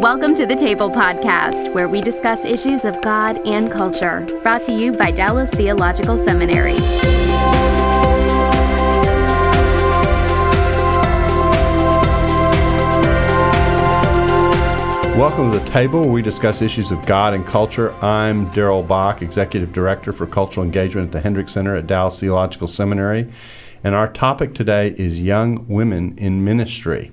Welcome to the Table Podcast, where we discuss issues of God and culture. Brought to you by Dallas Theological Seminary. Welcome to the table where we discuss issues of God and culture. I'm Darrell Bock, Executive Director for Cultural Engagement at the Hendricks Center at Dallas Theological Seminary. And our topic today is young women in ministry.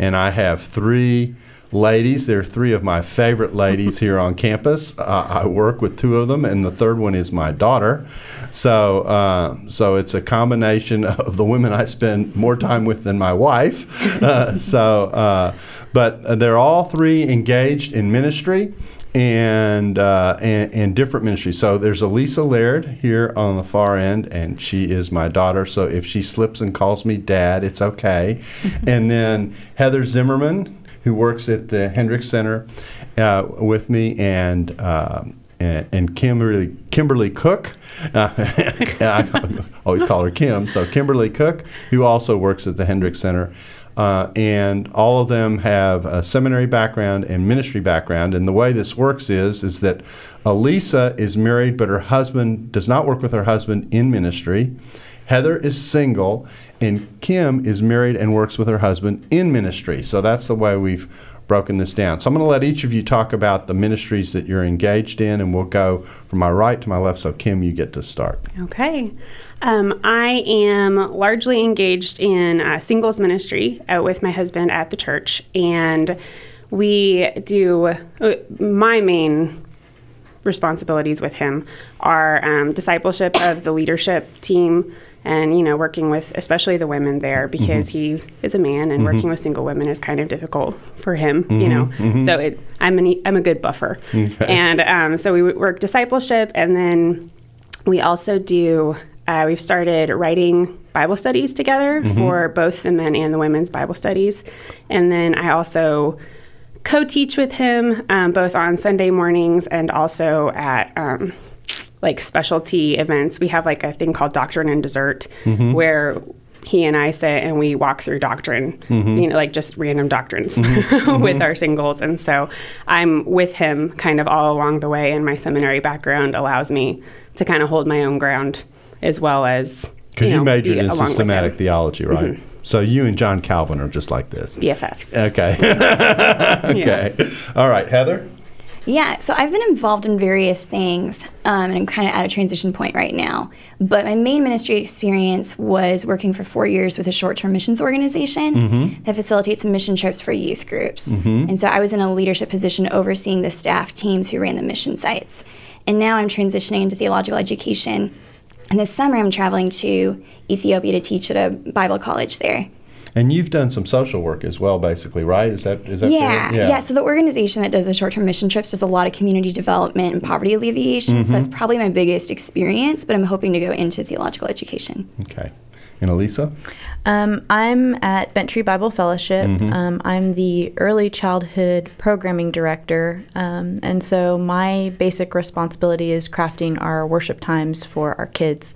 And I have three ladies. There are three of my favorite ladies here on campus. Uh, I work with two of them, and the third one is my daughter. So, uh, so it's a combination of the women I spend more time with than my wife. Uh, so, uh, but they're all three engaged in ministry. And, uh, and, and different ministries. So there's Elisa Laird here on the far end, and she is my daughter. So if she slips and calls me dad, it's okay. and then Heather Zimmerman, who works at the Hendricks Center uh, with me, and, uh, and, and Kymberly Kymberly Cook. Uh, I always call her Kim. So Kymberly Cook, who also works at the Hendricks Center. Uh, and all of them have a seminary background and ministry background. And the way this works is is that Elisa is married, but her husband does not work with her husband in ministry. Heather is single, and Kim is married and works with her husband in ministry. So that's the way we've broken this down. So I'm going to let each of you talk about the ministries that you're engaged in, and we'll go from my right to my left. So, Kim, you get to start. Okay. Um, I am largely engaged in uh, singles ministry uh, with my husband at the church, and we do uh, my main responsibilities with him are um, discipleship of the leadership team and you know working with especially the women there because mm-hmm. he is a man and mm-hmm. working with single women is kind of difficult for him mm-hmm. you know mm-hmm. so it, I'm, an, I'm a good buffer okay. and um, so we work discipleship and then we also do uh, we've started writing bible studies together mm-hmm. for both the men and the women's bible studies and then i also co-teach with him um, both on sunday mornings and also at um, like specialty events. We have like a thing called Doctrine and Dessert mm-hmm. where he and I sit and we walk through doctrine, mm-hmm. you know, like just random doctrines mm-hmm. with mm-hmm. our singles. And so I'm with him kind of all along the way, and my seminary background allows me to kind of hold my own ground as well as. Because you, know, you, majored in systematic theology, right? Mm-hmm. So you and John Calvin are just like this. BFFs. Okay. okay. Yeah. All right, Heather. Yeah, so I've been involved in various things, um, and I'm kind of at a transition point right now. But my main ministry experience was working for four years with a short term missions organization mm-hmm. that facilitates mission trips for youth groups. Mm-hmm. And so I was in a leadership position overseeing the staff teams who ran the mission sites. And now I'm transitioning into theological education. And this summer I'm traveling to Ethiopia to teach at a Bible college there. And you've done some social work as well, basically, right? Is that is that yeah, yeah, yeah? So the organization that does the short-term mission trips does a lot of community development and poverty alleviation. Mm-hmm. So that's probably my biggest experience. But I'm hoping to go into theological education. Okay. And Elisa? Um, I'm at Bent Tree Bible Fellowship. Mm-hmm. Um, I'm the early childhood programming director. Um, and so my basic responsibility is crafting our worship times for our kids.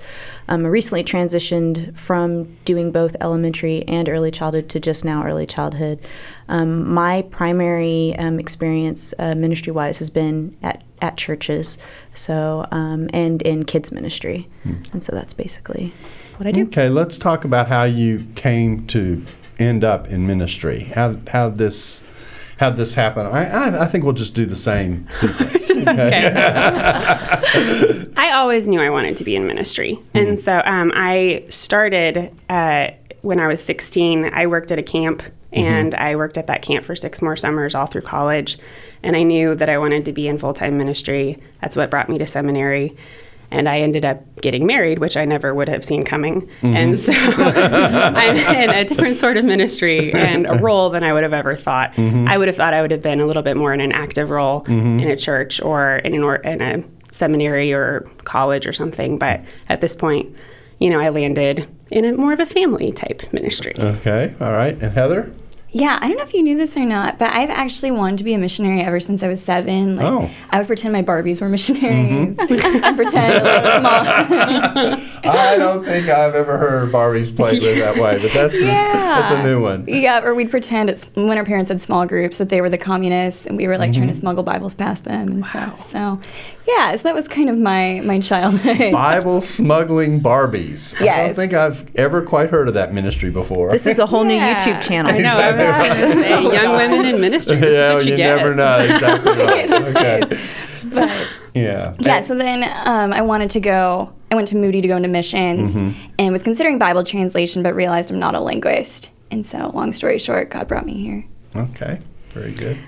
Um, I recently transitioned from doing both elementary and early childhood to just now early childhood. Um, my primary um, experience uh, ministry wise has been at, at churches so and in kids ministry. Mm. And so that's basically what I do. Okay, let's talk about how you came to end up in ministry. How how did this how this happen? I, I, I think we'll just do the same sequence. Okay. I always knew I wanted to be in ministry, mm-hmm. and so um, I started uh, when I was 16. I worked at a camp. Mm-hmm. And I worked at that camp for six more summers all through college. And I knew that I wanted to be in full time ministry. That's what brought me to seminary and I ended up getting married, which I never would have seen coming. Mm-hmm. And so I'm in a different sort of ministry and a role than I would have ever thought. Mm-hmm. I would have thought I would have been a little bit more in an active role mm-hmm. in a church or in, an or, in a seminary or college or something. But at this point, you know, I landed in a more of a family type ministry. Okay, all right. And Heather? Yeah, I don't know if you knew this or not, but I've actually wanted to be a missionary ever since I was seven. Like, Oh. I would pretend my Barbies were missionaries. Mm-hmm. and pretend like small. I don't think I've ever heard Barbies played with that way, but that's, yeah, a, that's a new one. Yeah, or we'd pretend it's when our parents had small groups that they were the communists, and we were like trying to mm-hmm. smuggle Bibles past them and stuff. So, yeah, so that was kind of my my childhood. Bible smuggling Barbies. I don't think I've ever quite heard of that ministry before. This is a whole Yeah. new YouTube channel. I know. I was gonna young women in ministry. This yeah, is what you, you get. never know exactly right. Okay. but Yeah. yeah, so then um, I wanted to go. I went to Moody to go into missions, and was considering Bible translation, but realized I'm not a linguist. And so, long story short, God brought me here. Okay. Very good.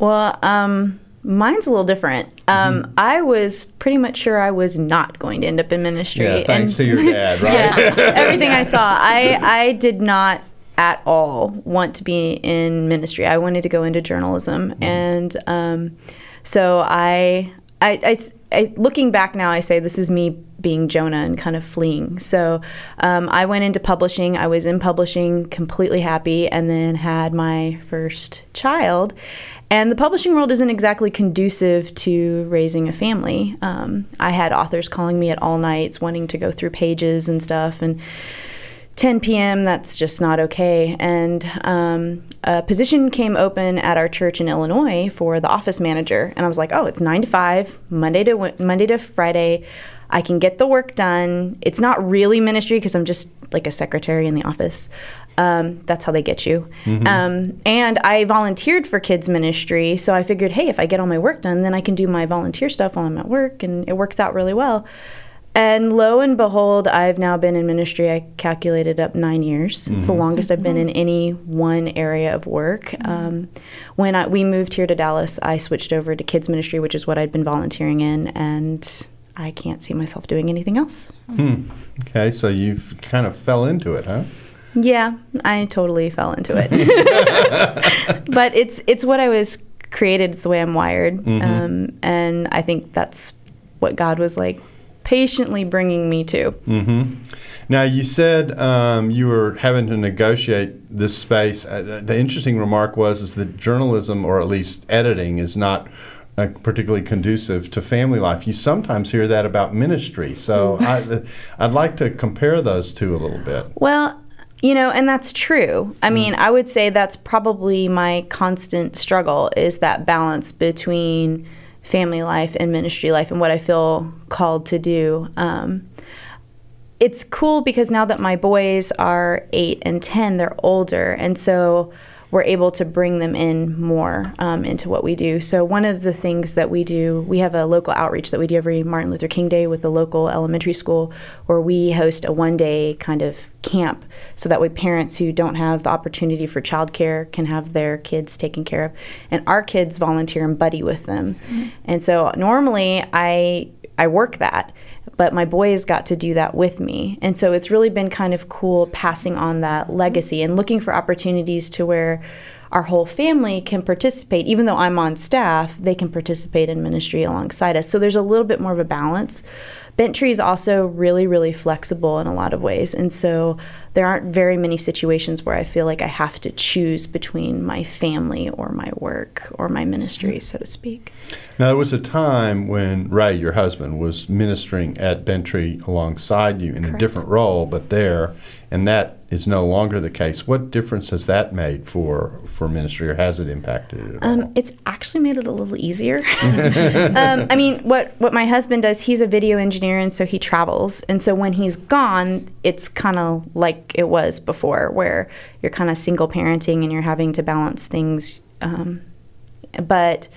Well, um, mine's a little different. Um, Mm-hmm. I was pretty much sure I was not going to end up in ministry. Yeah. Thanks and- to your dad, right? yeah, everything I saw, I I did not at all want to be in ministry. I wanted to go into journalism, and um, so I, looking back now, I say this is me being Jonah and kind of fleeing. So um, I went into publishing. I was in publishing, completely happy, and then had my first child. And the publishing world isn't exactly conducive to raising a family. Um, I had authors calling me at all nights, wanting to go through pages and stuff, and 10 p.m. That's just not okay. And um, a position came open at our church in Illinois for the office manager, and I was like, "Oh, it's nine to five, Monday to Monday to Friday. I can get the work done. It's not really ministry because I'm just like a secretary in the office. Um, that's how they get you. Um, and I volunteered for kids ministry, so I figured, hey, if I get all my work done, then I can do my volunteer stuff while I'm at work, and it works out really well. And lo and behold, I've now been in ministry. I calculated up nine years. It's the longest I've been in any one area of work. Um, when I, we moved here to Dallas, I switched over to kids ministry, which is what I'd been volunteering in, and I can't see myself doing anything else. Okay. So you've kind of fell into it, huh? Yeah, I totally fell into it. but it's it's what I was created. It's the way I'm wired, um, and I think that's what God was like patiently bringing me to. Mm-hmm. Now you said um, you were having to negotiate this space. Uh, the, interesting remark was is that journalism, or at least editing, is not uh, particularly conducive to family life. You sometimes hear that about ministry. So I, I'd like to compare those two a little bit. Well, you know, and that's true. I mean, I would say that's probably my constant struggle is that balance between family life and ministry life and what I feel called to do. Um, it's cool because now that my boys are eight and 10, they're older. And so we're able to bring them in more um, into what we do. So, one of the things that we do, we have a local outreach that we do every Martin Luther King Day with the local elementary school, where we host a one day kind of camp so that way parents who don't have the opportunity for childcare can have their kids taken care of. And our kids volunteer and buddy with them. And so, normally I, I work that but my boys got to do that with me. And so it's really been kind of cool passing on that legacy and looking for opportunities to where our whole family can participate. Even though I'm on staff, they can participate in ministry alongside us. So there's a little bit more of a balance. Bent Tree is also really, really flexible in a lot of ways. And so there aren't very many situations where I feel like I have to choose between my family or my work or my ministry, so to speak. Now, there was a time when Ray, your husband, was ministering at Bent Tree alongside you in a different role, but there, and that is no longer the case. What difference has that made for, for ministry, or has it impacted it at all? Um, it's actually made it a little easier. um, I mean, what what my husband does, he's a video engineer, and so he travels. And so when he's gone, it's kind of like it was before, where you're kind of single parenting and you're having to balance things. Um, but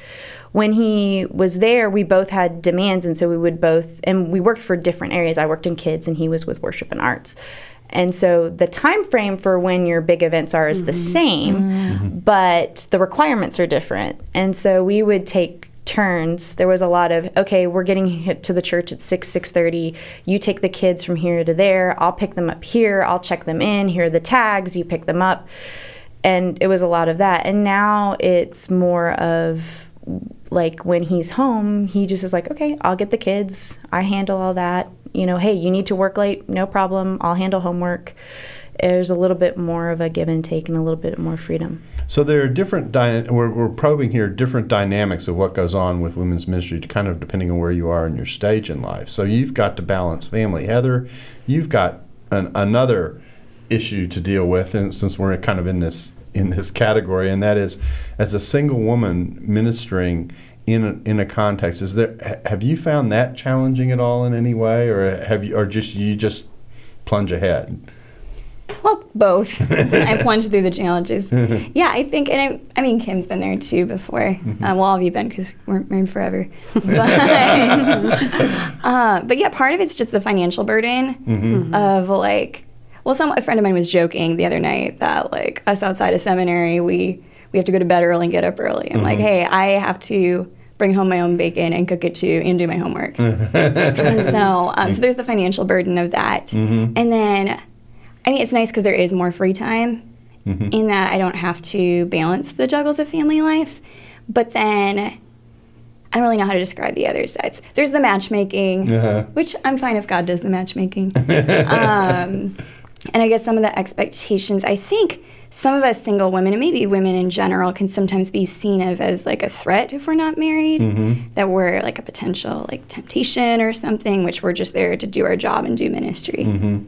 when he was there, we both had demands, and so we would both, and we worked for different areas. I worked in kids, and he was with worship and arts. And so the time frame for when your big events are is the same, but the requirements are different. And so we would take turns. There was a lot of okay, we're getting to the church at six six thirty. You take the kids from here to there. I'll pick them up here. I'll check them in. Here are the tags. You pick them up, and it was a lot of that. And now it's more of like when he's home, he just is like, okay, I'll get the kids. I handle all that. You know, hey, you need to work late, no problem. I'll handle homework. there's a little bit more of a give and take and a little bit more freedom. So there are different. We're, we're probing here different dynamics of what goes on with women's ministry, kind of depending on where you are in your stage in life. So you've got to balance family. Heather, you've got an, another issue to deal with, and since we're kind of in this in this category, and that is, as a single woman ministering in a, in a context, is there have you found that challenging at all in any way, or have you, or just you just plunge ahead? Well, both. I plunged through the challenges. yeah, I think, and I, I mean, Kim's been there too before. Mm-hmm. Uh, well, all of you been because we're married forever. But, uh, but yeah, part of it's just the financial burden mm-hmm. of like, well, some a friend of mine was joking the other night that like us outside of seminary, we we have to go to bed early and get up early. I'm mm-hmm. like, hey, I have to bring home my own bacon and cook it too and do my homework. and so, um, so there's the financial burden of that, mm-hmm. and then I mean, it's nice because there is more free time mm-hmm. in that I don't have to balance the juggles of family life. But then I don't really know how to describe the other sides. There's the matchmaking, uh-huh. which I'm fine if God does the matchmaking. um, and I guess some of the expectations, I think some of us single women, and maybe women in general, can sometimes be seen of as like a threat if we're not married, mm-hmm. that we're like a potential like temptation or something, which we're just there to do our job and do ministry. Mm-hmm.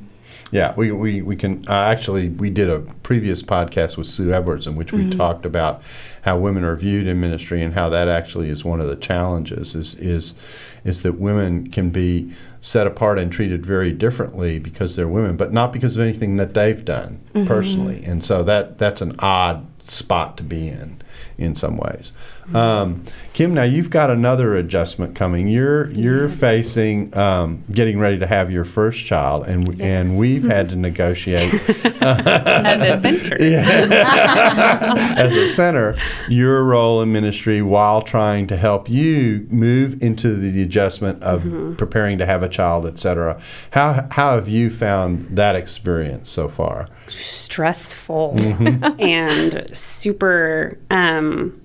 Yeah, we, we, we can uh, actually we did a previous podcast with Sue Edwards in which we mm-hmm. talked about how women are viewed in ministry and how that actually is one of the challenges is is is that women can be set apart and treated very differently because they're women, but not because of anything that they've done mm-hmm. personally. And so that that's an odd spot to be in in some ways. Um, Kim, now you've got another adjustment coming. You're you're facing um, getting ready to have your first child, and yes. and we've had to negotiate as a center. as a center, your role in ministry while trying to help you move into the adjustment of mm-hmm. preparing to have a child, etc. How how have you found that experience so far? Stressful mm-hmm. and super. Um,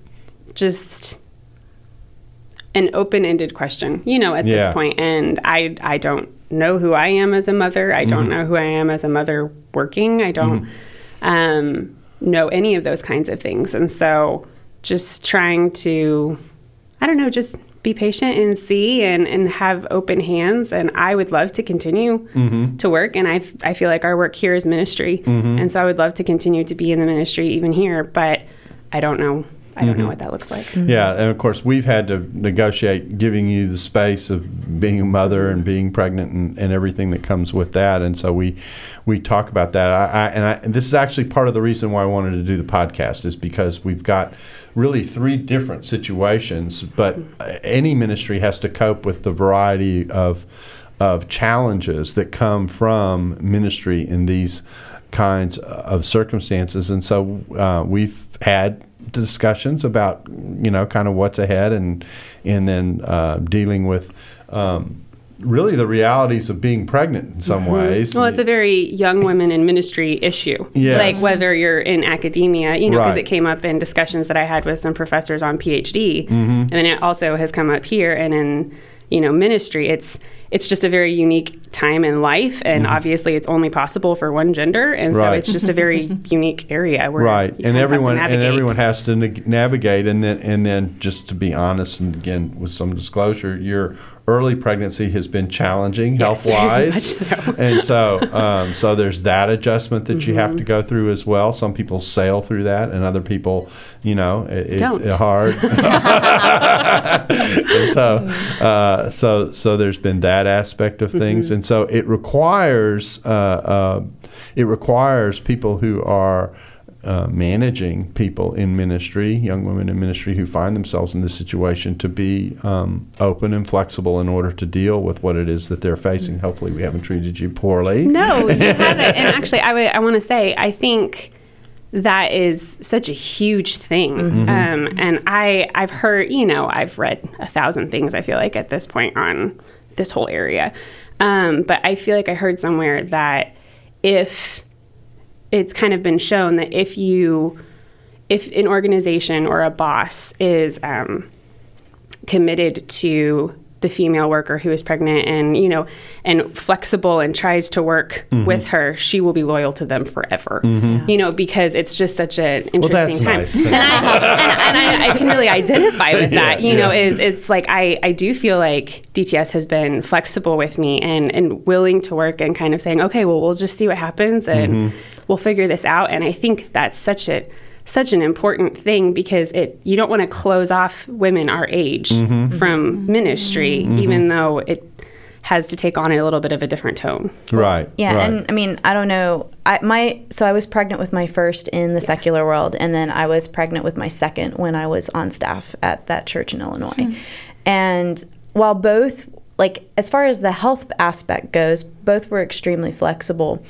just an open-ended question, you know, at yeah. this point. And I I don't know who I am as a mother. I don't mm-hmm. know who I am as a mother working. I don't mm-hmm. um, know any of those kinds of things. And so just trying to, I don't know, just be patient and see and, and have open hands. And I would love to continue mm-hmm. to work. And I, I feel like our work here is ministry. Mm-hmm. And so I would love to continue to be in the ministry even here. But I don't know I don't mm-hmm. know what that looks like. Mm-hmm. Yeah, and of course we've had to negotiate giving you the space of being a mother and being pregnant and, and everything that comes with that, and so we we talk about that. I, I, and, I, and this is actually part of the reason why I wanted to do the podcast is because we've got really three different situations, but any ministry has to cope with the variety of of challenges that come from ministry in these kinds of circumstances, and so uh, we've had discussions about you know kind of what's ahead and and then uh, dealing with um, really the realities of being pregnant in some mm-hmm. ways. Well, it's a very young women in ministry issue. Yes. Like whether you're in academia, you know, because right. it came up in discussions that I had with some professors on PhD, mm-hmm. and then it also has come up here and in you know ministry. It's it's just a very unique time in life, and mm-hmm. obviously it's only possible for one gender, and right. so it's just a very unique area where right, and everyone and everyone has to navigate, and then and then just to be honest, and again with some disclosure, your early pregnancy has been challenging yes, health wise, so. and so um, so there's that adjustment that mm-hmm. you have to mm-hmm. go through as well. Some people sail through that, and other people, you know, it, it's hard. and so uh, so so there's been that aspect of things. Mm-hmm and so it requires uh, uh, it requires people who are uh, managing people in ministry, young women in ministry who find themselves in this situation, to be um, open and flexible in order to deal with what it is that they're facing. Hopefully, we haven't treated you poorly. No, you haven't. And actually, I, w- I want to say, I think that is such a huge thing. Mm-hmm. Um, and I, I've heard, you know, I've read a thousand things. I feel like at this point on this whole area. Um, but I feel like I heard somewhere that if it's kind of been shown that if you, if an organization or a boss is um, committed to the female worker who is pregnant and you know and flexible and tries to work Mm-hmm. with her she will be loyal to them forever you know because it's just such an interesting that's time nice and, I, and, and I, I can really identify with that you know yeah. is it's like I, I do feel like DTS has been flexible with me and and willing to work and kind of saying okay well we'll just see what happens and Mm-hmm. we'll figure this out and I think that's such a such an important thing because it you don't want to close off women our age Mm-hmm. mm-hmm. from ministry mm-hmm. even though it has to take on a little bit of a different tone Right. Yeah, right. and I mean, I don't know. I my so I was pregnant with my first in the secular world, and then I was pregnant with my second when I was on staff at that church in Illinois. Hmm. And while both, like as far as the health aspect goes, both were extremely flexible,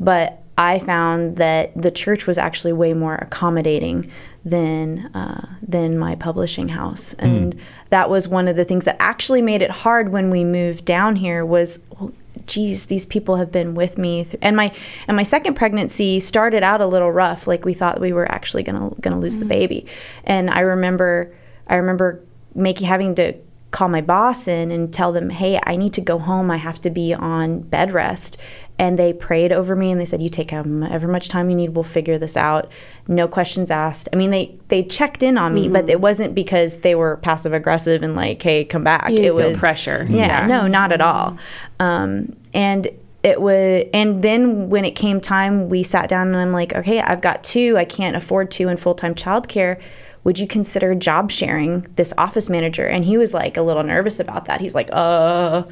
but I found that the church was actually way more accommodating than uh, than my publishing house, and that was one of the things that actually made it hard when we moved down here. Was well, geez, these people have been with me, th- and my and my second pregnancy started out a little rough. Like we thought we were actually gonna gonna lose the baby, and I remember I remember making having to call my boss in and tell them, hey, I need to go home. I have to be on bed rest. And they prayed over me and they said, you take however much time you need. We'll figure this out. No questions asked. I mean, they they checked in on me, but it wasn't because they were passive aggressive and like, hey, come back. You it was pressure. Yeah, Yeah. no, not at all. Um, and it was, and then when it came time, we sat down and I'm like, okay, I've got two. I can't afford two in full time childcare. Would you consider job sharing this office manager? And he was like a little nervous about that. He's like, uh,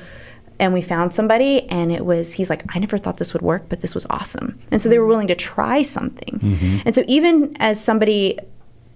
and we found somebody and it was he's like i never thought this would work but this was awesome. And so they were mm-hmm. willing to try something. Mm-hmm. And so even as somebody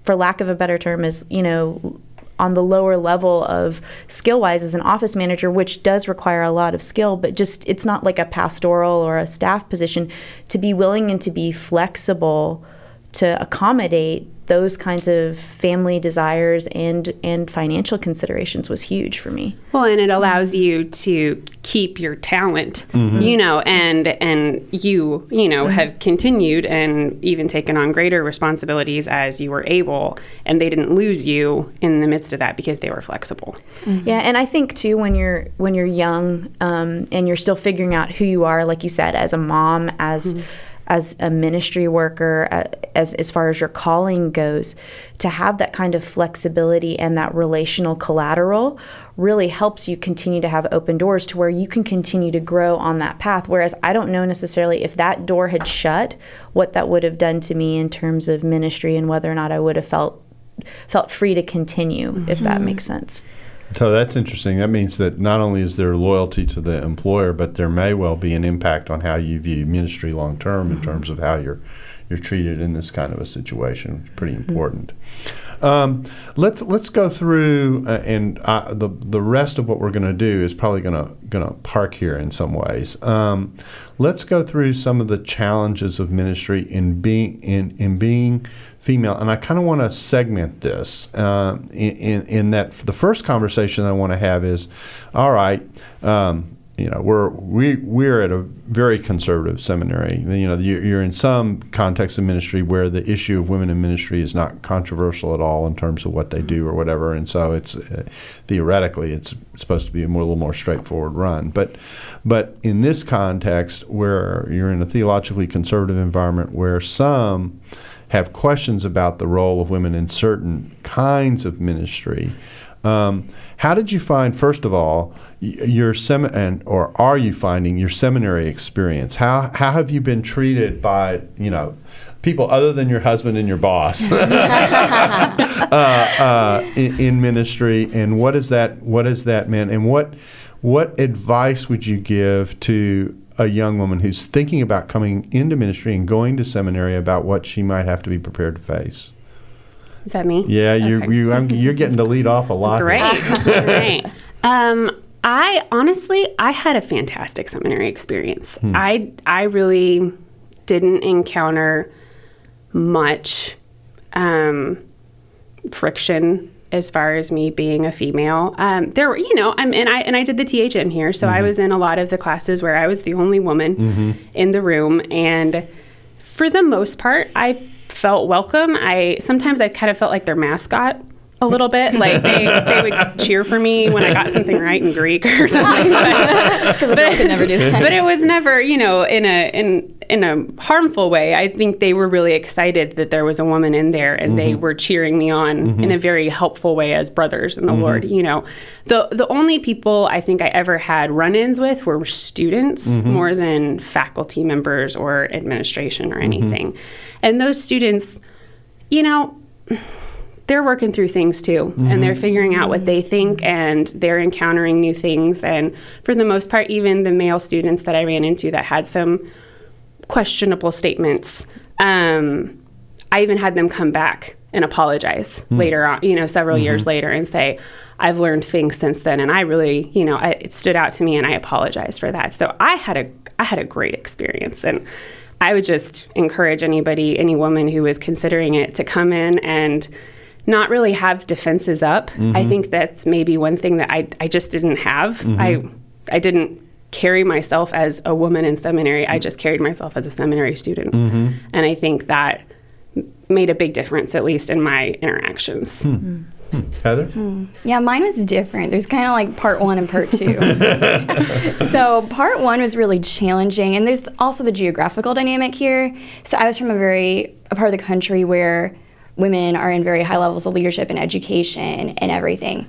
for lack of a better term is you know on the lower level of skill wise as an office manager which does require a lot of skill but just it's not like a pastoral or a staff position to be willing and to be flexible to accommodate those kinds of family desires and and financial considerations was huge for me. Well, and it allows you to keep your talent, mm-hmm. you know, and and you, you know, mm-hmm. have continued and even taken on greater responsibilities as you were able, and they didn't lose you in the midst of that because they were flexible. Mm-hmm. Yeah, and I think too when you're when you're young um, and you're still figuring out who you are, like you said, as a mom, as as a ministry worker, uh, as as far as your calling goes, to have that kind of flexibility and that relational collateral really helps you continue to have open doors to where you can continue to grow on that path. Whereas I don't know necessarily if that door had shut, what that would have done to me in terms of ministry and whether or not I would have felt felt free to continue, if that makes sense. So that's interesting. That means that not only is there loyalty to the employer, but there may well be an impact on how you view ministry long term in terms of how you're you're treated in this kind of a situation. It's pretty important. Um, let's let's go through, uh, and uh, the the rest of what we're going to do is probably going to going to park here in some ways. Um, let's go through some of the challenges of ministry in being in in being female, and I kind of want to segment this uh, in, in that the first conversation I want to have is, all right. Um, you know, we're we we're at a very conservative seminary. You know, you- you're in some context of ministry where the issue of women in ministry is not controversial at all in terms of what they do or whatever, and so it's uh, theoretically it's supposed to be a more, little more straightforward run. But but in this context, where you're in a theologically conservative environment, where some have questions about the role of women in certain kinds of ministry. Um, how did you find, first of all, your sem- and or are you finding your seminary experience? How how have you been treated by you know people other than your husband and your boss uh, uh, in, in ministry? And what is that? What that meant? And what what advice would you give to a young woman who's thinking about coming into ministry and going to seminary about what she might have to be prepared to face? Is that me? Yeah, you Okay. you I'm, you're getting to lead off a lot. Great, great. Um, I honestly, I had a fantastic seminary experience. I I really didn't encounter much um, friction as far as me being a female. Um, there were, you know, I'm, and I and I did the THM here, so I was in a lot of the classes where I was the only woman in the room, and for the most part, I felt welcome. I sometimes I kind of felt like their mascot a little bit. Like they, they would cheer for me when I got something right in Greek or something. Because a girl never do that. But it was never, you know, in a in in a harmful way. I think they were really excited that there was a woman in there, and they mm-hmm. were cheering me on in a mm-hmm. very helpful way as brothers in the mm-hmm. Lord. You know, the the only people I think I ever had run-ins with were students more than faculty members or administration or anything, and those students, you know they're working through things too and mm-hmm. they're figuring out what they think and they're encountering new things and for the most part even the male students that i ran into that had some questionable statements um, i even had them come back and apologize hmm. later on you know several mm-hmm. years later and say i've learned things since then and i really you know I, it stood out to me and i apologize for that. So i had a i had a great experience and i would just encourage anybody any woman who is considering it to come in and not really have defenses up. I mm-hmm. think that's maybe one thing that I, I just didn't have. Mm-hmm. I I didn't carry myself as a woman in seminary. I mm-hmm. just carried myself as a seminary student. And I think that made a big difference, at least in my interactions. Hmm. Hmm. Hmm. Heather? Yeah, mine was different. There's kind of like part one and part two. so, part one was really challenging, and there's also the geographical dynamic here. So, I was from a very a part of the country where women are in very high levels of leadership and education and everything.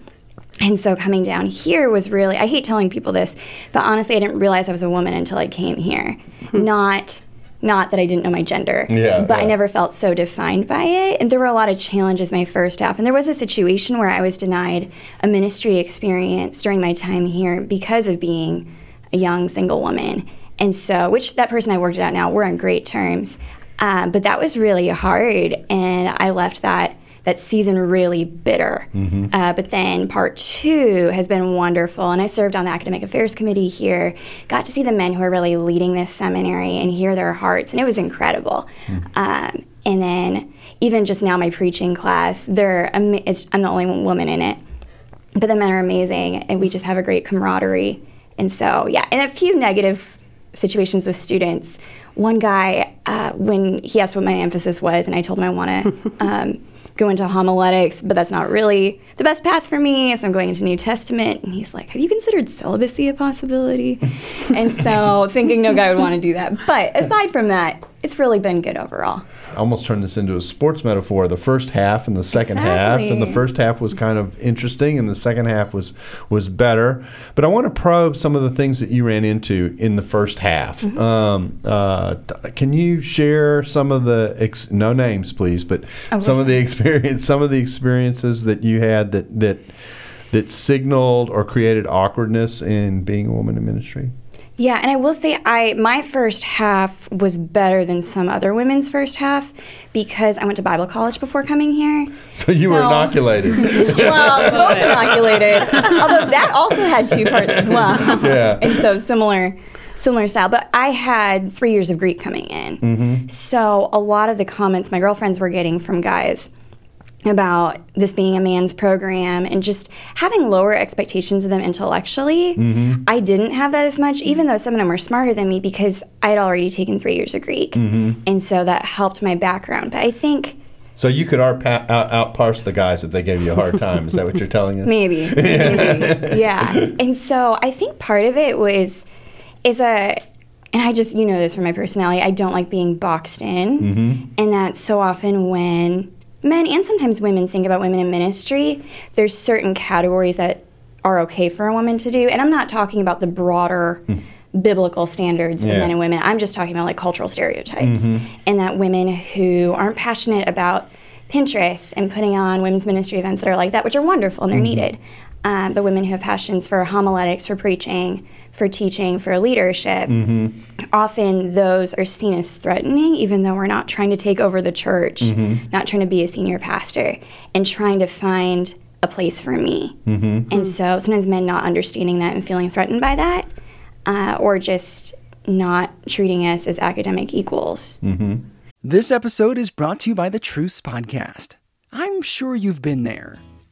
And so coming down here was really I hate telling people this, but honestly I didn't realize I was a woman until I came here. Hmm. Not not that I didn't know my gender, Yeah, but I never felt so defined by it. And there were a lot of challenges my first half. And there was a situation where I was denied a ministry experience during my time here because of being a young single woman. And so, which that person I worked it out now, we're on great terms. Um, but that was really hard. And I left that that season really bitter. Uh, but then part two has been wonderful. And I served on the academic affairs committee here, got to see the men who are really leading this seminary and hear their hearts. And it was incredible. Um, and then even just now, my preaching class, they're, I'm the only woman in it. But the men are amazing, and we just have a great camaraderie. And so, yeah, and a few negative situations with students. One guy, uh, when he asked what my emphasis was, and I told him I want to um, go into homiletics, but that's not really the best path for me, so I'm going into New Testament. And he's like, Have you considered celibacy a possibility? and so, thinking no guy would want to do that. But aside from that, it's really been good overall. I almost turned this into a sports metaphor. The first half and the second half, and the first half was kind of interesting, and the second half was was better. But I want to probe some of the things that you ran into in the first half. Mm-hmm. Um, uh, can you share some of the ex- no names, please, but Oh, some of the experience, some of the experiences that you had that that that signaled or created awkwardness in being a woman in ministry? Yeah, and I will say I my first half was better than some other women's first half because I went to Bible college before coming here. So you were inoculated. well, both inoculated. Although that also had two parts as well. Yeah. And so similar similar style. But I had three years of Greek coming in. Mm-hmm. So a lot of the comments my girlfriends were getting from guys about this being a man's program and just having lower expectations of them intellectually. Mm-hmm. I didn't have that as much, even though some of them were smarter than me because I had already taken three years of Greek. Mm-hmm. And so that helped my background. But I think So you could out, out, outparse the guys if they gave you a hard time. Is that what you're telling us? Maybe. maybe. yeah. And so I think part of it was is a and I just you know this from my personality, I don't like being boxed in. And that so often when men and sometimes women think about women in ministry, there's certain categories that are okay for a woman to do. And I'm not talking about the broader hmm. biblical standards Yeah. of men and women. I'm just talking about like cultural stereotypes. Mm-hmm. And that women who aren't passionate about Pinterest and putting on women's ministry events that are like that, which are wonderful and they're mm-hmm. needed. Um, but women who have passions for homiletics, for preaching, for teaching, for leadership, often those are seen as threatening, even though we're not trying to take over the church, not trying to be a senior pastor, and trying to find a place for me. And so sometimes men not understanding that and feeling threatened by that, uh, or just not treating us as academic equals. This episode is brought to you by the Truce Podcast. I'm sure you've been there.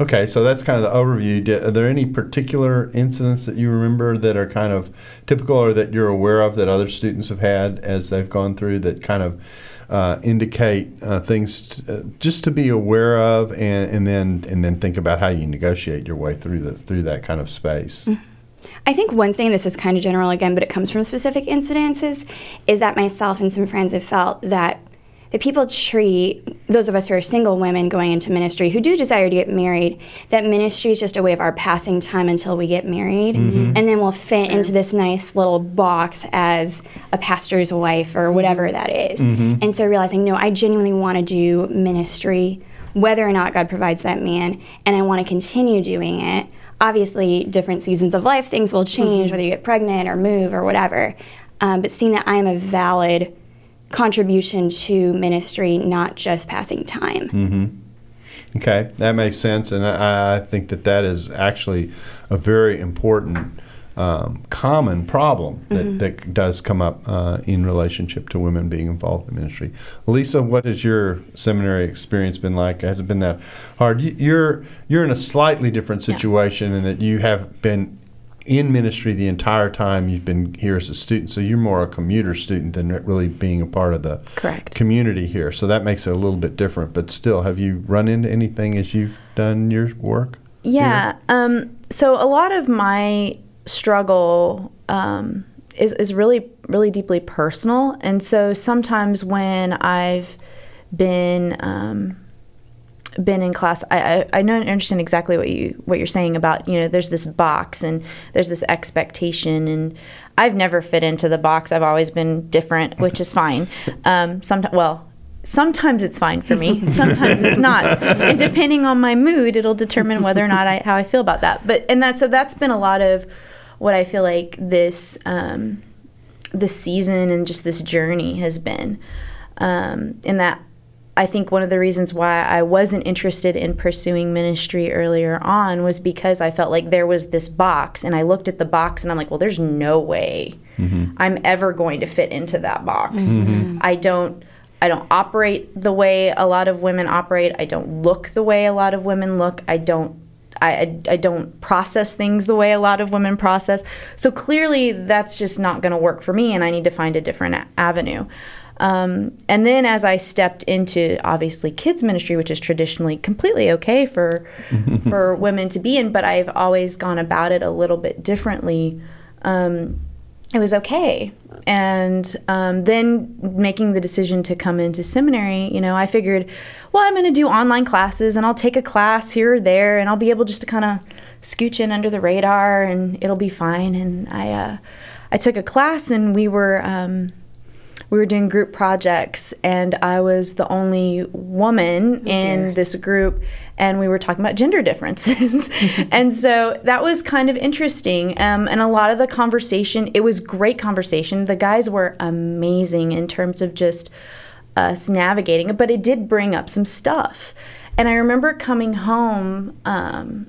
Okay, so that's kind of the overview. Did, are there any particular incidents that you remember that are kind of typical or that you're aware of that other students have had as they've gone through that kind of uh, indicate uh, things t- uh, just to be aware of, and, and then and then think about how you negotiate your way through the through that kind of space. Mm-hmm. I think one thing, this is kind of general again, but it comes from specific incidences, is that myself and some friends have felt that that people treat those of us who are single women going into ministry who do desire to get married that ministry is just a way of our passing time until we get married mm-hmm. and then we'll fit into this nice little box as a pastor's wife or whatever that is. Mm-hmm. and so realizing no i genuinely want to do ministry whether or not god provides that man and i want to continue doing it obviously different seasons of life things will change mm-hmm. whether you get pregnant or move or whatever um, but seeing that i am a valid contribution to ministry, not just passing time. Mm-hmm. Okay, that makes sense, and I, I, think that that is actually a very important. Um, common problem that, mm-hmm. that does come up uh, in relationship to women being involved in ministry. Lisa, what has your seminary experience been like? Has it been that hard? You're you're in a slightly different situation yeah. in that you have been in ministry the entire time you've been here as a student. So you're more a commuter student than really being a part of the Correct. community here. So that makes it a little bit different. But still, have you run into anything as you've done your work? Yeah. Um, so a lot of my struggle um, is, is really, really deeply personal. And so sometimes when I've been. Um, been in class, I, I, I know understand exactly what you what you're saying about you know there's this box and there's this expectation and I've never fit into the box. I've always been different, which is fine. Um, sometimes, well, sometimes it's fine for me. Sometimes it's not, and depending on my mood, it'll determine whether or not I how I feel about that. But and that so that's been a lot of what I feel like this um, this season and just this journey has been. Um, in that I think one of the reasons why I wasn't interested in pursuing ministry earlier on was because I felt like there was this box, and I looked at the box and I'm like, well, there's no way mm-hmm. I'm ever going to fit into that box. Mm-hmm. I don't. I don't operate the way a lot of women operate. I don't look the way a lot of women look. I don't I, I, don't process things the way a lot of women process. So clearly, that's just not going to work for me, and I need to find a different a- avenue. Um, and then as I stepped into obviously kids ministry, which is traditionally completely okay for for women to be in, but I've always gone about it a little bit differently. Um, it was okay. And um, then making the decision to come into seminary, you know, I figured, well, I'm going to do online classes and I'll take a class here or there and I'll be able just to kind of scooch in under the radar and it'll be fine. And I, uh, I took a class and we were um, we were doing group projects, and I was the only woman oh, in this group, and we were talking about gender differences. and so that was kind of interesting. Um, and a lot of the conversation, it was great conversation. The guys were amazing in terms of just us navigating it, but it did bring up some stuff. And I remember coming home. Um,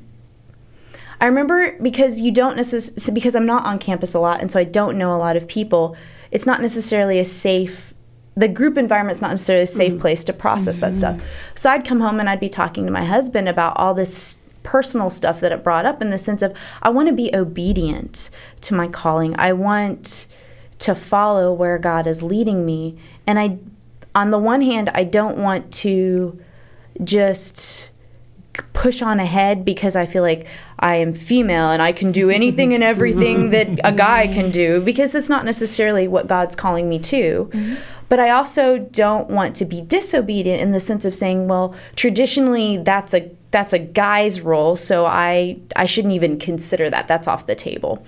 I remember because you don't necessarily, because I'm not on campus a lot, and so I don't know a lot of people it's not necessarily a safe the group environment's not necessarily a safe mm. place to process mm-hmm. that stuff. So I'd come home and I'd be talking to my husband about all this personal stuff that it brought up in the sense of I want to be obedient to my calling. I want to follow where God is leading me. And I on the one hand, I don't want to just push on ahead because I feel like I am female and I can do anything and everything that a guy can do because that's not necessarily what God's calling me to. Mm-hmm. But I also don't want to be disobedient in the sense of saying, well, traditionally that's a that's a guy's role, so I I shouldn't even consider that. That's off the table.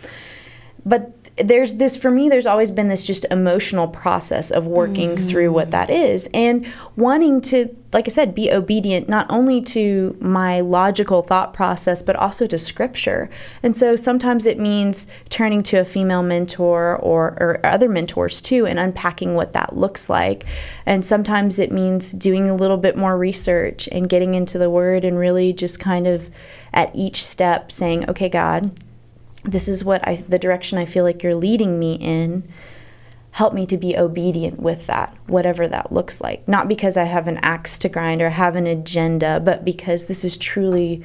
But there's this for me there's always been this just emotional process of working mm-hmm. through what that is and wanting to like i said be obedient not only to my logical thought process but also to scripture and so sometimes it means turning to a female mentor or, or other mentors too and unpacking what that looks like and sometimes it means doing a little bit more research and getting into the word and really just kind of at each step saying okay god this is what I the direction I feel like you're leading me in. Help me to be obedient with that, whatever that looks like. Not because I have an axe to grind or have an agenda, but because this is truly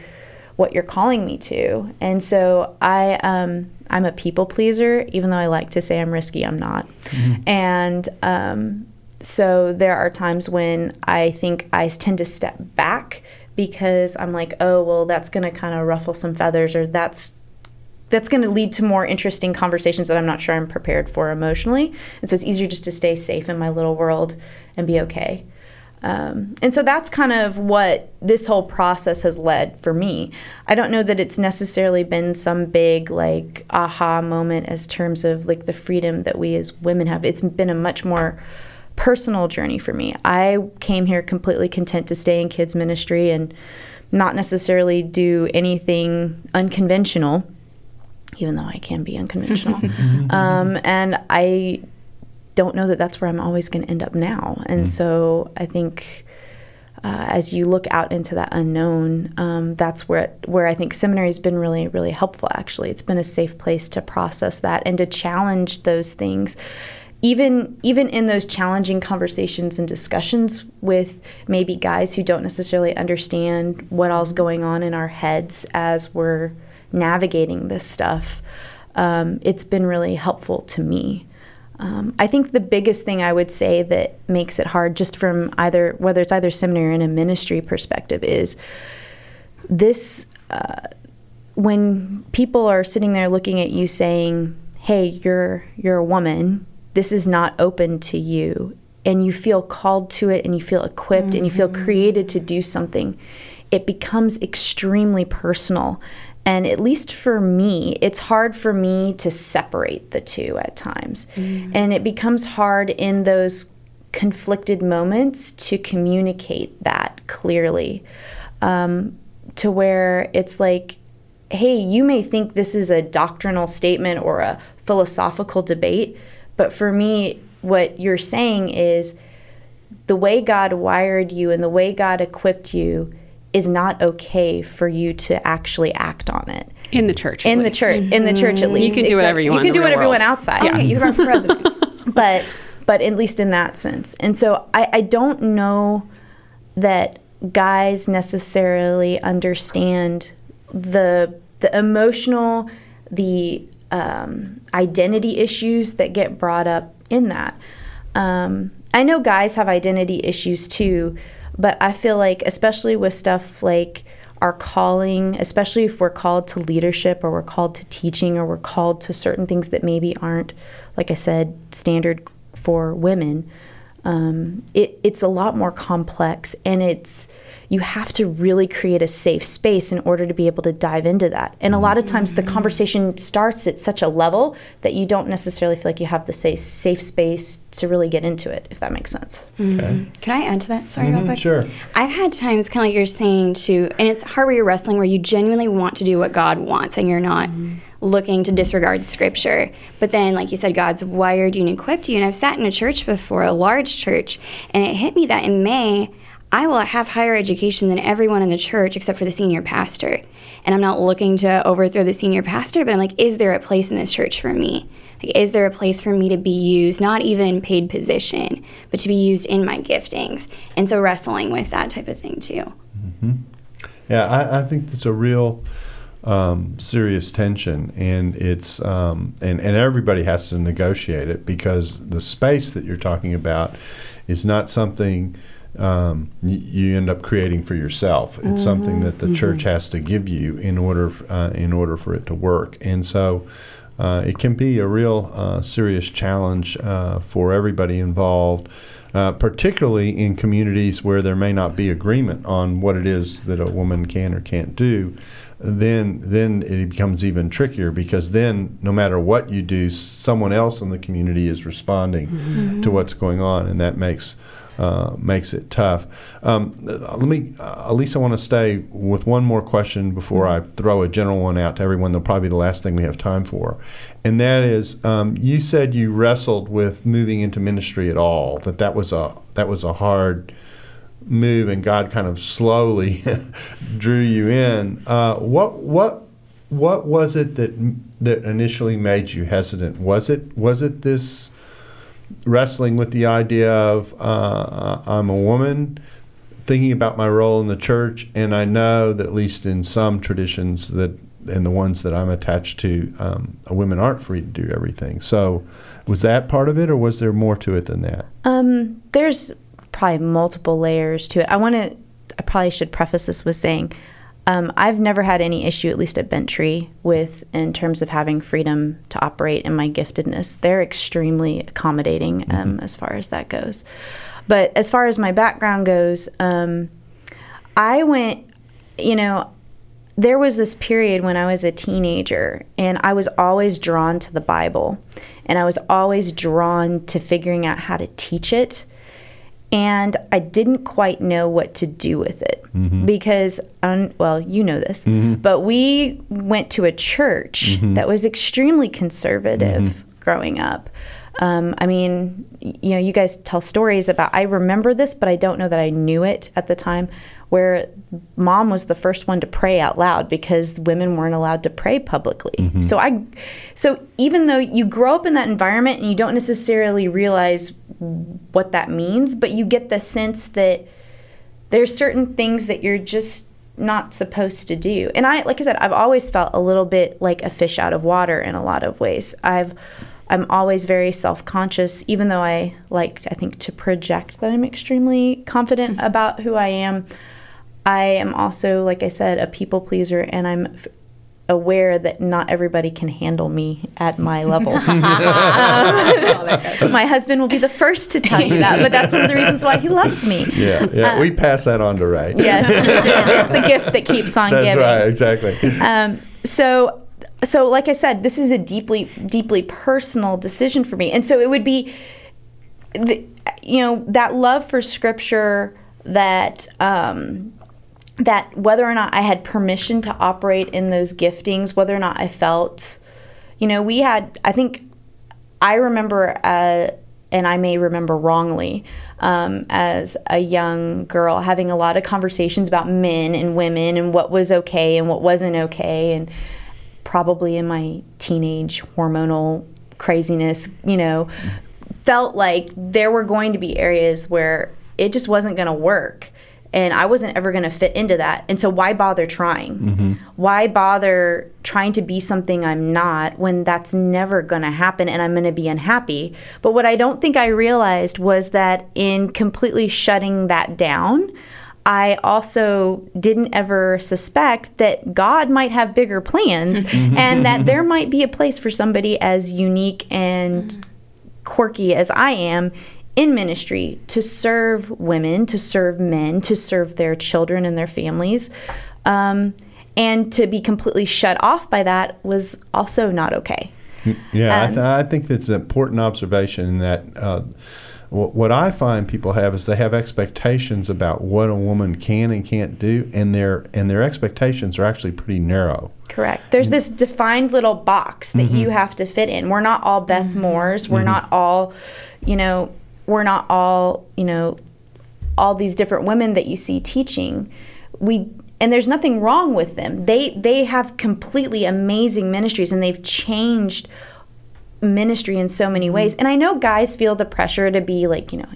what you're calling me to. And so I um, I'm a people pleaser, even though I like to say I'm risky, I'm not. Mm-hmm. And um, so there are times when I think I tend to step back because I'm like, oh well, that's going to kind of ruffle some feathers, or that's that's going to lead to more interesting conversations that I'm not sure I'm prepared for emotionally. And so it's easier just to stay safe in my little world and be okay. Um, and so that's kind of what this whole process has led for me. I don't know that it's necessarily been some big like aha moment as terms of like the freedom that we as women have. It's been a much more personal journey for me. I came here completely content to stay in kids ministry and not necessarily do anything unconventional even though I can be unconventional. um, and I don't know that that's where I'm always going to end up now. And mm. so I think uh, as you look out into that unknown, um, that's where it, where I think seminary has been really really helpful. Actually, it's been a safe place to process that and to challenge those things. Even even in those challenging conversations and discussions with maybe guys who don't necessarily understand what all's going on in our heads as we're navigating this stuff, um, it's been really helpful to me. Um, I think the biggest thing I would say that makes it hard, just from either whether it's either seminary or in a ministry perspective, is this uh, when people are sitting there looking at you saying, "Hey, you're you're a woman. This is not open to you," and you feel called to it, and you feel equipped, mm-hmm. and you feel mm-hmm. created to do something. It becomes extremely personal and at least for me, it's hard for me to separate the two at times. Mm. And it becomes hard in those conflicted moments to communicate that clearly um, to where it's like, hey, you may think this is a doctrinal statement or a philosophical debate, but for me, what you're saying is the way God wired you and the way God equipped you is not okay for you to actually act on it. In the church. In the least. church. In the church, at least. You can do whatever you want. You can do whatever you want outside. Yeah. Okay, you can run for president. but but at least in that sense. And so I, I don't know that guys necessarily understand the the emotional, the um, identity issues that get brought up in that. Um, I know guys have identity issues too, but I feel like, especially with stuff like our calling, especially if we're called to leadership or we're called to teaching or we're called to certain things that maybe aren't, like I said, standard for women, um, it, it's a lot more complex and it's you have to really create a safe space in order to be able to dive into that. And a lot of times the conversation starts at such a level that you don't necessarily feel like you have the safe, safe space to really get into it, if that makes sense. Mm-hmm. Okay. Can I add to that? Sorry, mm-hmm, real quick. Sure. I've had times, kind of like you're saying, to, and it's hard where you're wrestling where you genuinely want to do what God wants and you're not mm-hmm. looking to disregard scripture. But then, like you said, God's wired you and equipped you. And I've sat in a church before, a large church, and it hit me that in May, I will have higher education than everyone in the church except for the senior pastor. And I'm not looking to overthrow the senior pastor, but I'm like, is there a place in this church for me? Like, is there a place for me to be used, not even paid position, but to be used in my giftings? And so wrestling with that type of thing too. Mm-hmm. Yeah, I, I, think that's a real um, serious tension, and it's um, and and everybody has to negotiate it because the space that you're talking about is not something um, you end up creating for yourself. It's mm-hmm. something that the mm-hmm. church has to give you in order uh, in order for it to work. And so, uh, it can be a real uh, serious challenge uh, for everybody involved. Uh, particularly in communities where there may not be agreement on what it is that a woman can or can't do, then then it becomes even trickier because then no matter what you do, someone else in the community is responding mm-hmm. to what's going on, and that makes uh, makes it tough. Um, let me, uh, Elise, I want to stay with one more question before I throw a general one out to everyone. That'll probably be the last thing we have time for, and that is, um, you said you wrestled with moving into ministry at all. That that was a that was a hard move, and God kind of slowly drew you in. Uh, what what what was it that that initially made you hesitant? Was it was it this wrestling with the idea of uh, I'm a woman, thinking about my role in the church, and I know that at least in some traditions that and the ones that I'm attached to, um, women aren't free to do everything. So, was that part of it, or was there more to it than that? Um, there's probably multiple layers to it. I want to. I probably should preface this with saying um, I've never had any issue, at least at Bent Tree, with in terms of having freedom to operate in my giftedness. They're extremely accommodating um, mm-hmm. as far as that goes. But as far as my background goes, um, I went, you know, there was this period when I was a teenager and I was always drawn to the Bible and I was always drawn to figuring out how to teach it and I didn't quite know what to do with it mm-hmm. because, um, well, you know this, mm-hmm. but we went to a church mm-hmm. that was extremely conservative mm-hmm. growing up. Um, I mean, you know, you guys tell stories about, I remember this, but I don't know that I knew it at the time, where mom was the first one to pray out loud because women weren't allowed to pray publicly. Mm-hmm. So I, so even though you grow up in that environment and you don't necessarily realize what that means, but you get the sense that there's certain things that you're just not supposed to do. And I like I said I've always felt a little bit like a fish out of water in a lot of ways. I've I'm always very self-conscious even though I like I think to project that I'm extremely confident about who I am. I am also like I said a people pleaser and I'm aware that not everybody can handle me at my level. um, my husband will be the first to tell you that, but that's one of the reasons why he loves me. Yeah, yeah. Um, we pass that on to Ray. Yes, it's the gift that keeps on that's giving. That's right, exactly. Um, so, so like I said, this is a deeply, deeply personal decision for me, and so it would be, the, you know, that love for Scripture that. Um, that whether or not I had permission to operate in those giftings, whether or not I felt, you know, we had, I think, I remember, uh, and I may remember wrongly, um, as a young girl having a lot of conversations about men and women and what was okay and what wasn't okay. And probably in my teenage hormonal craziness, you know, felt like there were going to be areas where it just wasn't going to work and I wasn't ever going to fit into that. And so why bother trying? Mm-hmm. Why bother trying to be something I'm not when that's never going to happen and I'm going to be unhappy? But what I don't think I realized was that in completely shutting that down, I also didn't ever suspect that God might have bigger plans and that there might be a place for somebody as unique and quirky as I am in ministry to serve women, to serve men, to serve their children and their families. Um, and to be completely shut off by that was also not okay. Yeah, um, I, th- I, think that's an important observation that uh, what I find people have is they have expectations about what a woman can and can't do, and their and their expectations are actually pretty narrow. Correct. There's this defined little box that mm-hmm. you have to fit in. We're not all Beth mm-hmm. Moores. We're mm-hmm. not all, you know, we're not all, you know, all these different women that you see teaching. We and there's nothing wrong with them. They they have completely amazing ministries and they've changed ministry in so many ways. Mm-hmm. And I know guys feel the pressure to be like, you know,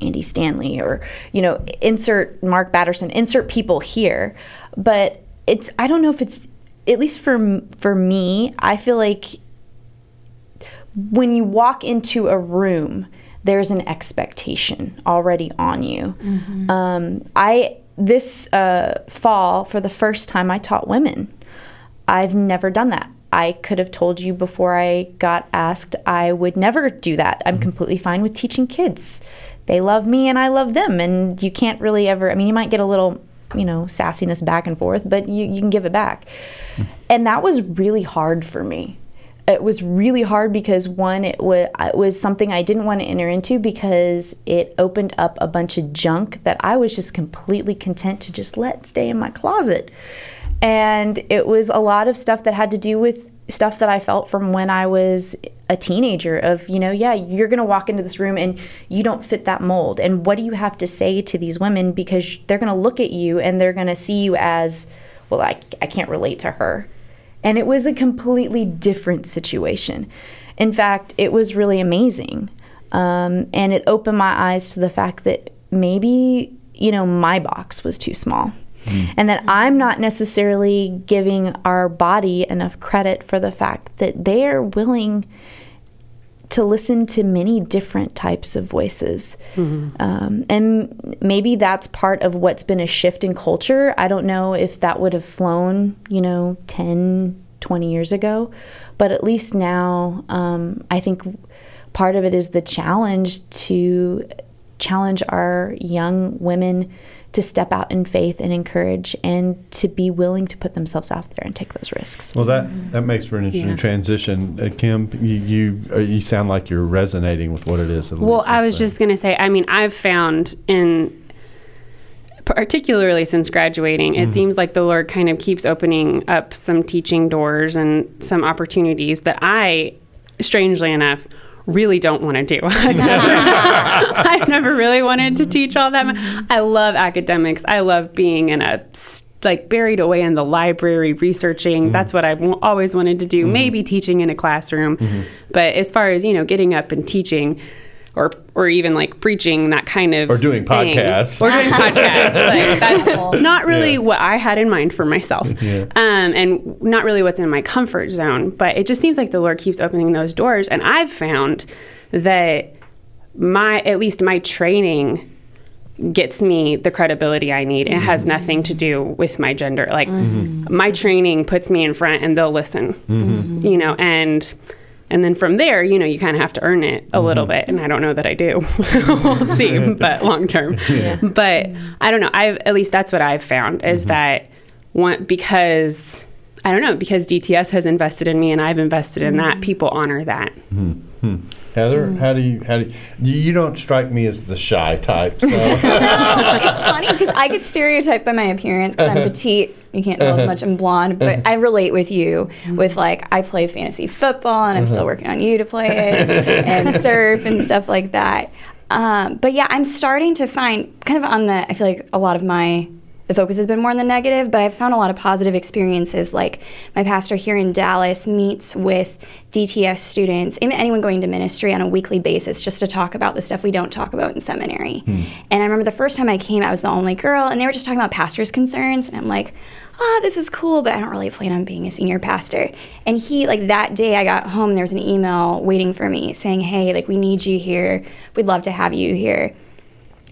Andy Stanley or, you know, insert Mark Batterson, insert people here. But it's I don't know if it's at least for for me, I feel like when you walk into a room there's an expectation already on you. Mm-hmm. Um, I this uh, fall for the first time I taught women. I've never done that. I could have told you before I got asked, I would never do that. I'm completely fine with teaching kids. They love me and I love them. And you can't really ever, I mean, you might get a little, you know, sassiness back and forth, but you, you can give it back. And that was really hard for me. It was really hard because one, it was, it was something I didn't want to enter into because it opened up a bunch of junk that I was just completely content to just let stay in my closet. And it was a lot of stuff that had to do with stuff that I felt from when I was a teenager of, you know, yeah, you're going to walk into this room and you don't fit that mold. And what do you have to say to these women because they're going to look at you and they're going to see you as, well, I, I can't relate to her. And it was a completely different situation. In fact, it was really amazing. Um, and it opened my eyes to the fact that maybe, you know, my box was too small. And that I'm not necessarily giving our body enough credit for the fact that they are willing to listen to many different types of voices. Um, and maybe that's part of what's been a shift in culture. I don't know if that would have flown, you know, 10, 20 years ago, but at least now, um, I think part of it is the challenge to challenge our young women to step out in faith and encourage and to be willing to put themselves out there and take those risks. Well, that, that makes for an interesting Yeah. transition. Uh, Kim, you you, uh, you sound like you're resonating with what it is. That Well, I was saying. just going to say, I mean, I've found in particularly since graduating, it seems like the Lord kind of keeps opening up some teaching doors and some opportunities that I, strangely enough, really don't want to do. I've never, I've never really wanted to teach all that. much. I love academics. I love being in a like buried away in the library researching. Mm-hmm. That's what I've w- always wanted to do. Mm-hmm. Maybe teaching in a classroom, mm-hmm. but as far as you know, getting up and teaching. Or, or even like preaching that kind of Or doing thing. podcasts. or doing podcasts like that's not really Yeah. what I had in mind for myself Yeah. um, and not really what's in my comfort zone but it just seems like the Lord keeps opening those doors and I've found that my at least my training gets me the credibility I need. It has mm-hmm. nothing to do with my gender. Like mm-hmm. my training puts me in front and they'll listen. Mm-hmm. You know, and and then from there, you know, you kind of have to earn it a little mm-hmm. bit, and I don't know that I do. we'll see, but long term. But I don't know. I've at least that's what I've found is mm-hmm. that one because I don't know because DTS has invested in me and I've invested in that. Mm-hmm. People honor that. Hmm. Hmm. Heather, mm. how do you how do you, you you don't strike me as the shy type. So. it's funny because I get stereotyped by my appearance because I'm uh-huh. petite. You can't tell as uh-huh. much I'm blonde, but uh-huh. I relate with you mm. with like I play fantasy football and I'm still working on you to play it and surf and stuff like that. Um, but yeah, I'm starting to find kind of on the. I feel like a lot of my the focus has been more on the negative, but I've found a lot of positive experiences. Like my pastor here in Dallas meets with DTS students, anyone going to ministry on a weekly basis, just to talk about the stuff we don't talk about in seminary. And I remember the first time I came, I was the only girl, and they were just talking about pastors' concerns, and I'm like, ah, this is cool, but I don't really plan on being a senior pastor. And he, like that day I got home, there was an email waiting for me saying, hey, like we need you here. We'd love to have you here.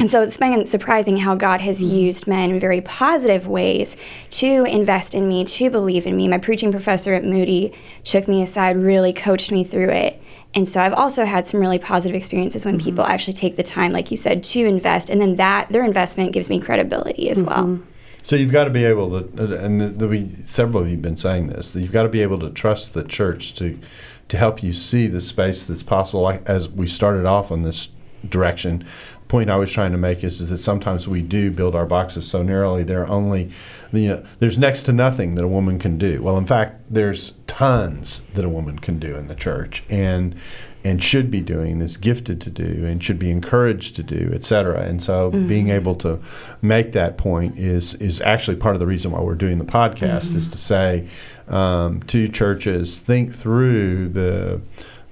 And so it's been surprising how God has mm-hmm. used men in very positive ways to invest in me, to believe in me. My preaching professor at Moody took me aside, really coached me through it. And so I've also had some really positive experiences when mm-hmm. people actually take the time, like you said, to invest. And then that, their investment gives me credibility as mm-hmm. well. So you've got to be able to, and the, the, we, several of you have been saying this. That you've got to be able to trust the church to to help you see the space that's possible. Like as we started off on this direction, the point I was trying to make is, is that sometimes we do build our boxes so narrowly. There are only, you uh, know, there's next to nothing that a woman can do. Well, in fact, there's tons that a woman can do in the church, and and should be doing, is gifted to do, and should be encouraged to do, et cetera. And so, mm-hmm. being able to make that point is is actually part of the reason why we're doing the podcast is mm-hmm. to say um, to churches, think through the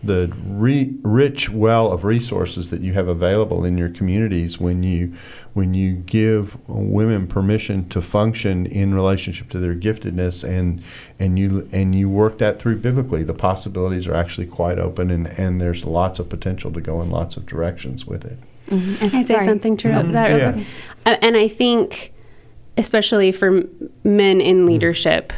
the re- rich well of resources that you have available in your communities when you when you give women permission to function in relationship to their giftedness and and you and you work that through biblically the possibilities are actually quite open and and there's lots of potential to go in lots of directions with it mm-hmm. Can I say Sorry. something to mm-hmm. that? Yeah. Uh, And I think, especially for m- men in mm-hmm. leadership,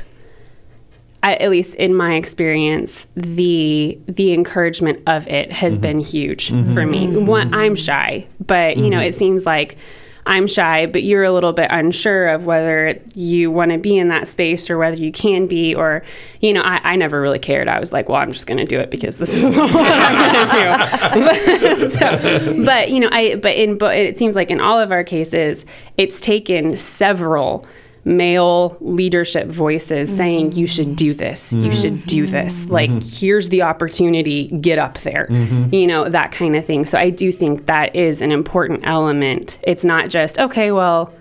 I, at least in my experience, the the encouragement of it has mm-hmm. been huge mm-hmm. for me. Mm-hmm. One, I'm shy, but you know, it seems like I'm shy, but you're a little bit unsure of whether you want to be in that space or whether you can be, or, you know, I, I never really cared. I was like, well, I'm just going to do it because this is what I'm going to do. so, but, you know, I, but in, but it seems like in all of our cases, it's taken several male leadership voices saying you should do this. You mm-hmm. should do this. Mm-hmm. Like mm-hmm. here's the opportunity. Get up there. You know that kind of thing. So i do think that is an important element. It's not just okay well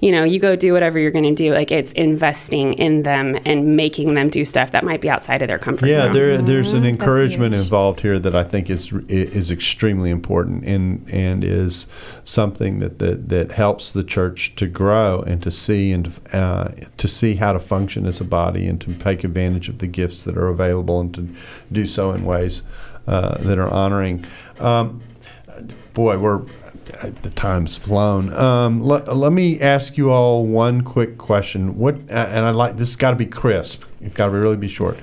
you know you go do whatever you're going to do like it's investing in them and making them do stuff that might be outside of their comfort Yeah, zone. there, there's an encouragement involved here that I think is is extremely important and and is something that that, that helps the church to grow and to see and uh, to see how to function as a body and to take advantage of the gifts that are available and to do so in ways uh, that are honoring. Um, boy, we're the time's flown. Um, let, let me ask you all one quick question. What uh, and I like this. has Got to be crisp. It's got to really be short.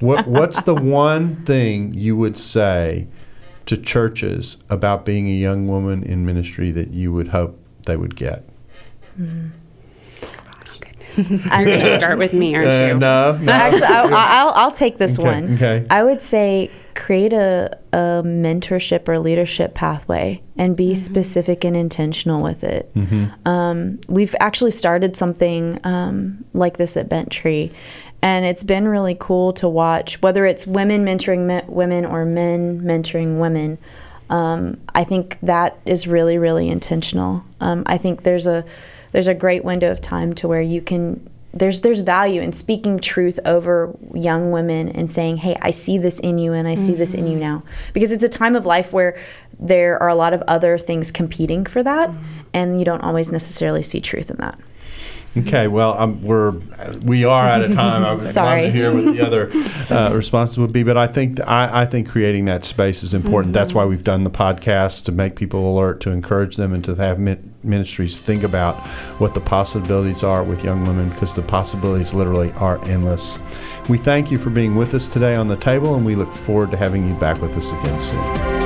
What What's the one thing you would say to churches about being a young woman in ministry that you would hope they would get? You're going to start with me aren't Uh, you no, no. Actually, I, I'll, I'll take this Okay, one. okay. I would say create a, a mentorship or leadership pathway and be specific and intentional with it. Um, we've actually started something um, like this at Bent Tree, and it's been really cool to watch, whether it's women mentoring me- women or men mentoring women. Um, I think that is really, really intentional. Um, I think there's a there's a great window of time to where you can there's there's value in speaking truth over young women and saying, "Hey, I see this in you and I see this in you mm-hmm. now." Because it's a time of life where there are a lot of other things competing for that mm-hmm. and you don't always necessarily see truth in that. Okay, well, um, we're we are out of time. I would love Sorry. to hear what the other uh, responses would be, but I think I, I think creating that space is important. That's why we've done the podcast to make people alert, to encourage them, and to have min- ministries think about what the possibilities are with young women, because the possibilities literally are endless. We thank you for being with us today on the table, and we look forward to having you back with us again soon.